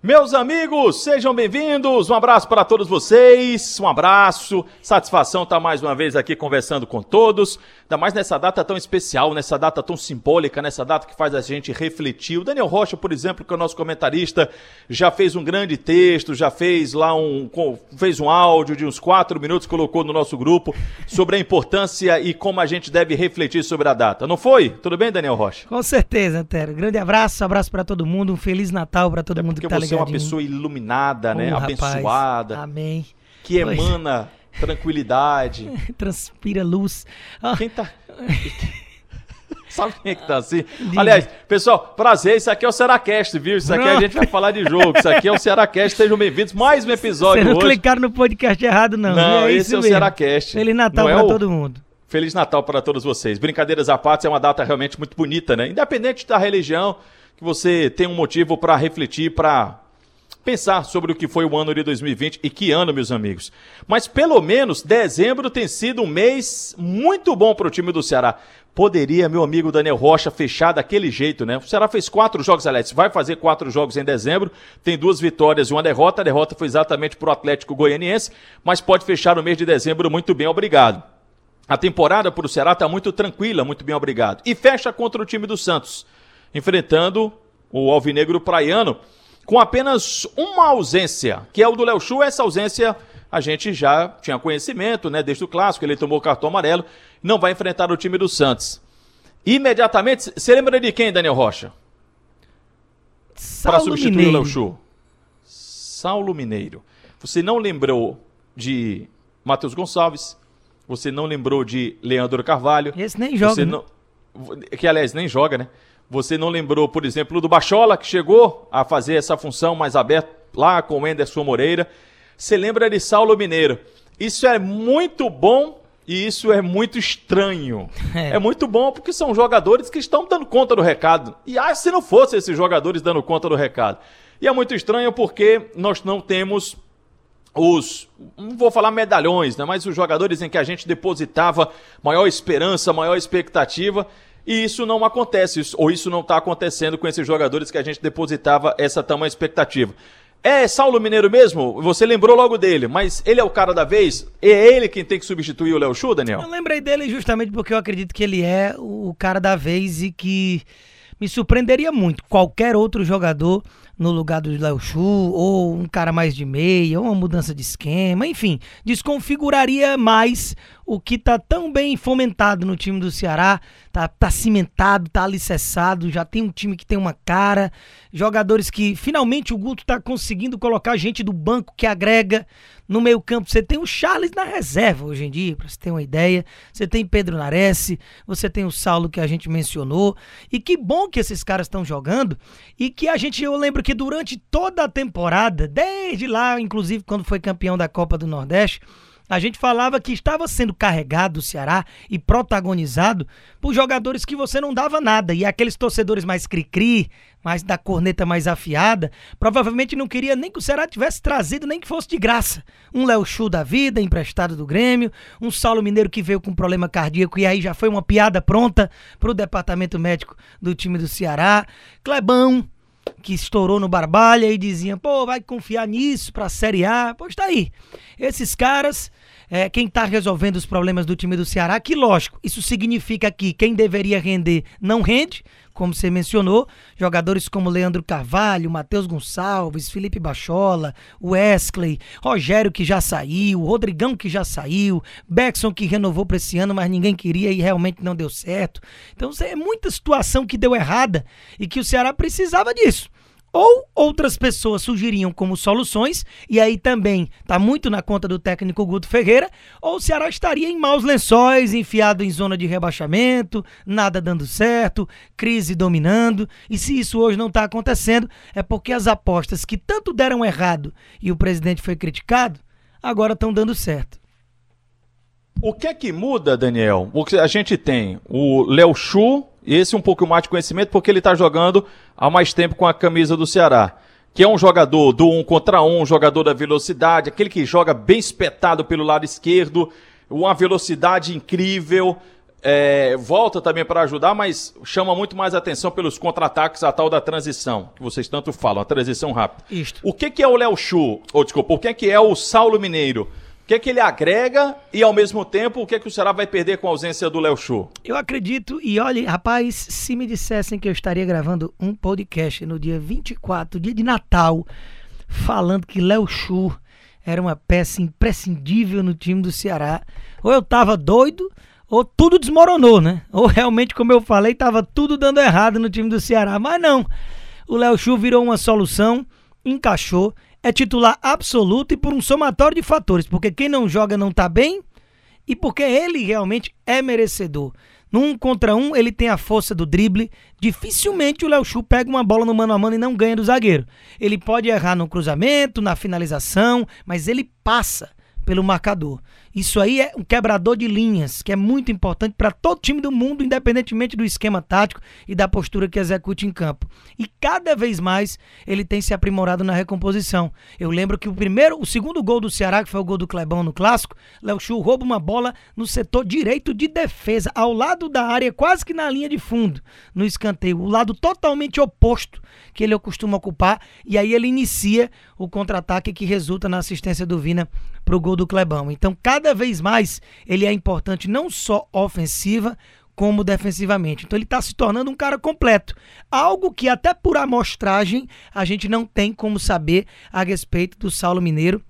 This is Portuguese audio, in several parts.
Meus amigos, sejam bem-vindos. Um abraço para todos vocês. Um abraço. Satisfação estar mais uma vez aqui conversando com todos. Ainda mais nessa data tão especial, nessa data tão simbólica, nessa data que faz a gente refletir. O Daniel Rocha, por exemplo, que é o nosso comentarista, já fez um grande texto, já fez lá um fez um áudio de uns quatro minutos, colocou no nosso grupo sobre a importância e como a gente deve refletir sobre a data. Não foi? Tudo bem, Daniel Rocha? Com certeza, Antero. Grande abraço, abraço para todo mundo, um feliz Natal para todo é mundo que tá ligado é uma pessoa iluminada, né? Abençoada. Rapaz, amém. Que emana tranquilidade. Transpira luz. Ah. Quem tá. Sabe quem é que tá assim? Aliás, pessoal, prazer, isso aqui é o Seracast, viu? Isso aqui não. a gente vai falar de jogo. Isso aqui é o Seracast, sejam bem-vindos. Mais um episódio Vocês não hoje. clicaram no podcast errado, não. Não, é esse é o mesmo. Seracast. Feliz Natal não pra é o... todo mundo. Feliz Natal para todos vocês. Brincadeiras à parte é uma data realmente muito bonita, né? Independente da religião, que você tem um motivo para refletir, para pensar sobre o que foi o ano de 2020 e que ano, meus amigos. Mas pelo menos dezembro tem sido um mês muito bom para o time do Ceará. Poderia, meu amigo Daniel Rocha, fechar daquele jeito, né? O Ceará fez quatro jogos, Alex, vai fazer quatro jogos em dezembro, tem duas vitórias e uma derrota. A derrota foi exatamente para o Atlético Goianiense, mas pode fechar o mês de dezembro muito bem, obrigado. A temporada para o Ceará está muito tranquila, muito bem, obrigado. E fecha contra o time do Santos enfrentando o Alvinegro Praiano com apenas uma ausência, que é o do Léo Chu. Essa ausência a gente já tinha conhecimento, né? Desde o clássico, ele tomou cartão amarelo, não vai enfrentar o time do Santos. Imediatamente, você lembra de quem, Daniel Rocha? Para substituir Mineiro. o Léo Chu. Saulo Mineiro. Você não lembrou de Matheus Gonçalves, você não lembrou de Leandro Carvalho. Esse nem joga. Né? Não... Que aliás nem joga, né? Você não lembrou, por exemplo, do Bachola, que chegou a fazer essa função mais aberta lá com o Enderson Moreira. Você lembra de Saulo Mineiro. Isso é muito bom e isso é muito estranho. É. é. muito bom porque são jogadores que estão dando conta do recado. E ah, se não fossem esses jogadores dando conta do recado. E é muito estranho porque nós não temos os, não vou falar medalhões, né, mas os jogadores em que a gente depositava maior esperança, maior expectativa. E isso não acontece, ou isso não está acontecendo com esses jogadores que a gente depositava essa tamanha expectativa. É Saulo Mineiro mesmo? Você lembrou logo dele, mas ele é o cara da vez? É ele quem tem que substituir o Léo Chu, Daniel? Eu lembrei dele justamente porque eu acredito que ele é o cara da vez e que me surpreenderia muito qualquer outro jogador no lugar do Léo Chu, ou um cara mais de meia, ou uma mudança de esquema, enfim, desconfiguraria mais o que tá tão bem fomentado no time do Ceará, tá, tá cimentado, tá alicerçado, já tem um time que tem uma cara, jogadores que finalmente o Guto tá conseguindo colocar gente do banco que agrega no meio campo. Você tem o Charles na reserva hoje em dia, para você ter uma ideia. Você tem Pedro Nares, você tem o Saulo que a gente mencionou. E que bom que esses caras estão jogando e que a gente, eu lembro que durante toda a temporada, desde lá, inclusive quando foi campeão da Copa do Nordeste, a gente falava que estava sendo carregado o Ceará e protagonizado por jogadores que você não dava nada. E aqueles torcedores mais cri-cri, mais da corneta mais afiada, provavelmente não queria nem que o Ceará tivesse trazido, nem que fosse de graça. Um Léo Chu da vida, emprestado do Grêmio, um Saulo Mineiro que veio com problema cardíaco e aí já foi uma piada pronta para o departamento médico do time do Ceará. Clebão, que estourou no Barbalha e dizia, pô, vai confiar nisso pra Série A. Pois tá aí. Esses caras é, quem está resolvendo os problemas do time do Ceará, que lógico, isso significa que quem deveria render não rende, como você mencionou, jogadores como Leandro Carvalho, Matheus Gonçalves, Felipe Bachola, Wesley, Rogério que já saiu, Rodrigão que já saiu, Beckson que renovou para esse ano, mas ninguém queria e realmente não deu certo. Então é muita situação que deu errada e que o Ceará precisava disso ou outras pessoas surgiriam como soluções, e aí também está muito na conta do técnico Guto Ferreira, ou o Ceará estaria em maus lençóis, enfiado em zona de rebaixamento, nada dando certo, crise dominando, e se isso hoje não está acontecendo, é porque as apostas que tanto deram errado e o presidente foi criticado, agora estão dando certo. O que é que muda, Daniel? A gente tem o Léo Chu esse um pouco mais de conhecimento porque ele está jogando há mais tempo com a camisa do Ceará. que é um jogador do um contra um, um jogador da velocidade, aquele que joga bem espetado pelo lado esquerdo, uma velocidade incrível. É, volta também para ajudar, mas chama muito mais atenção pelos contra-ataques, a tal da transição, que vocês tanto falam, a transição rápida. Isto. O que, que é o Léo Chu? Ou desculpa, o que, que é o Saulo Mineiro? Que, que ele agrega e, ao mesmo tempo, o que, que o Ceará vai perder com a ausência do Léo Chu? Eu acredito, e olhe, rapaz, se me dissessem que eu estaria gravando um podcast no dia 24, dia de Natal, falando que Léo Chu era uma peça imprescindível no time do Ceará, ou eu tava doido, ou tudo desmoronou, né? Ou realmente, como eu falei, tava tudo dando errado no time do Ceará. Mas não. O Léo Chu virou uma solução, encaixou, é titular absoluto e por um somatório de fatores, porque quem não joga não tá bem e porque ele realmente é merecedor. Num contra um, ele tem a força do drible. Dificilmente o Léo Chu pega uma bola no mano a mano e não ganha do zagueiro. Ele pode errar no cruzamento, na finalização, mas ele passa pelo marcador. Isso aí é um quebrador de linhas, que é muito importante para todo time do mundo, independentemente do esquema tático e da postura que execute em campo. E cada vez mais ele tem se aprimorado na recomposição. Eu lembro que o primeiro, o segundo gol do Ceará, que foi o gol do Clebão no clássico, Léo Chu rouba uma bola no setor direito de defesa, ao lado da área, quase que na linha de fundo, no escanteio, o lado totalmente oposto que ele costuma ocupar, e aí ele inicia o contra-ataque que resulta na assistência do Vina para o gol do Clebão. Então, cada vez mais ele é importante não só ofensiva, como defensivamente. Então ele está se tornando um cara completo. Algo que até por amostragem a gente não tem como saber a respeito do Saulo Mineiro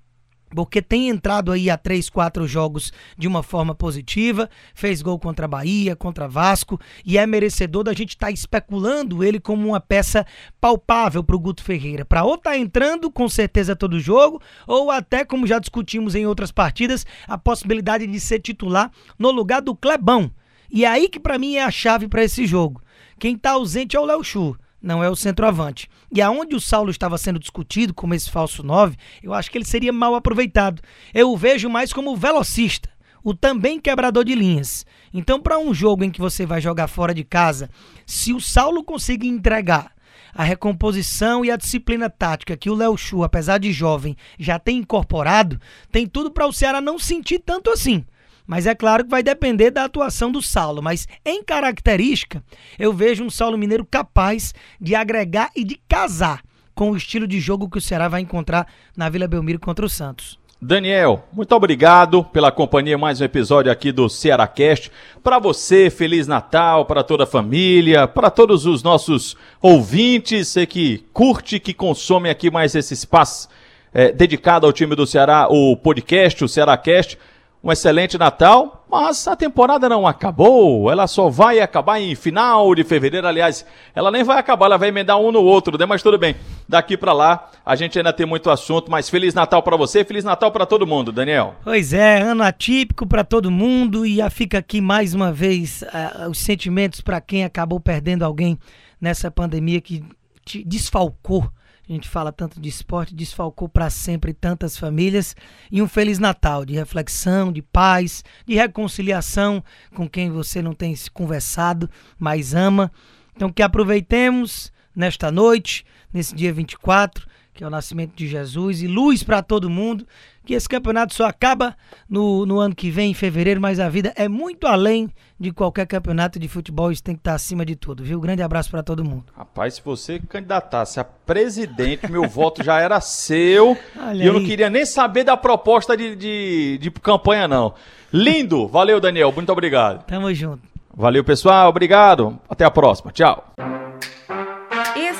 porque tem entrado aí a três, quatro jogos de uma forma positiva, fez gol contra a Bahia, contra Vasco, e é merecedor da gente estar tá especulando ele como uma peça palpável para o Guto Ferreira. Para ou tá entrando com certeza todo jogo, ou até, como já discutimos em outras partidas, a possibilidade de ser titular no lugar do Clebão. E é aí que para mim é a chave para esse jogo. Quem está ausente é o Léo Chu não é o centroavante. E aonde o Saulo estava sendo discutido como esse falso 9, eu acho que ele seria mal aproveitado. Eu o vejo mais como velocista, o também quebrador de linhas. Então, para um jogo em que você vai jogar fora de casa, se o Saulo conseguir entregar a recomposição e a disciplina tática que o Léo Chu, apesar de jovem, já tem incorporado, tem tudo para o Ceará não sentir tanto assim. Mas é claro que vai depender da atuação do Saulo. Mas em característica, eu vejo um Saulo Mineiro capaz de agregar e de casar com o estilo de jogo que o Ceará vai encontrar na Vila Belmiro contra o Santos. Daniel, muito obrigado pela companhia, mais um episódio aqui do Cearacast. Para você, Feliz Natal, para toda a família, para todos os nossos ouvintes, você que curte, que consome aqui mais esse espaço é, dedicado ao time do Ceará, o podcast, o Cearacast um excelente Natal, mas a temporada não acabou. Ela só vai acabar em final de fevereiro. Aliás, ela nem vai acabar, ela vai emendar um no outro, né? Mas tudo bem. Daqui para lá, a gente ainda tem muito assunto. Mas Feliz Natal para você, Feliz Natal para todo mundo, Daniel. Pois é, ano atípico para todo mundo. E fica aqui mais uma vez uh, os sentimentos para quem acabou perdendo alguém nessa pandemia que te desfalcou a gente fala tanto de esporte, desfalcou para sempre tantas famílias. E um Feliz Natal de reflexão, de paz, de reconciliação com quem você não tem se conversado, mas ama. Então que aproveitemos nesta noite, nesse dia 24, que é o nascimento de Jesus, e luz para todo mundo que esse campeonato só acaba no, no ano que vem, em fevereiro, mas a vida é muito além de qualquer campeonato de futebol, isso tem que estar acima de tudo, viu? Grande abraço para todo mundo. Rapaz, se você candidatasse a presidente, meu voto já era seu Olha e eu não queria nem saber da proposta de, de, de campanha, não. Lindo! Valeu, Daniel, muito obrigado. Tamo junto. Valeu, pessoal, obrigado. Até a próxima. Tchau.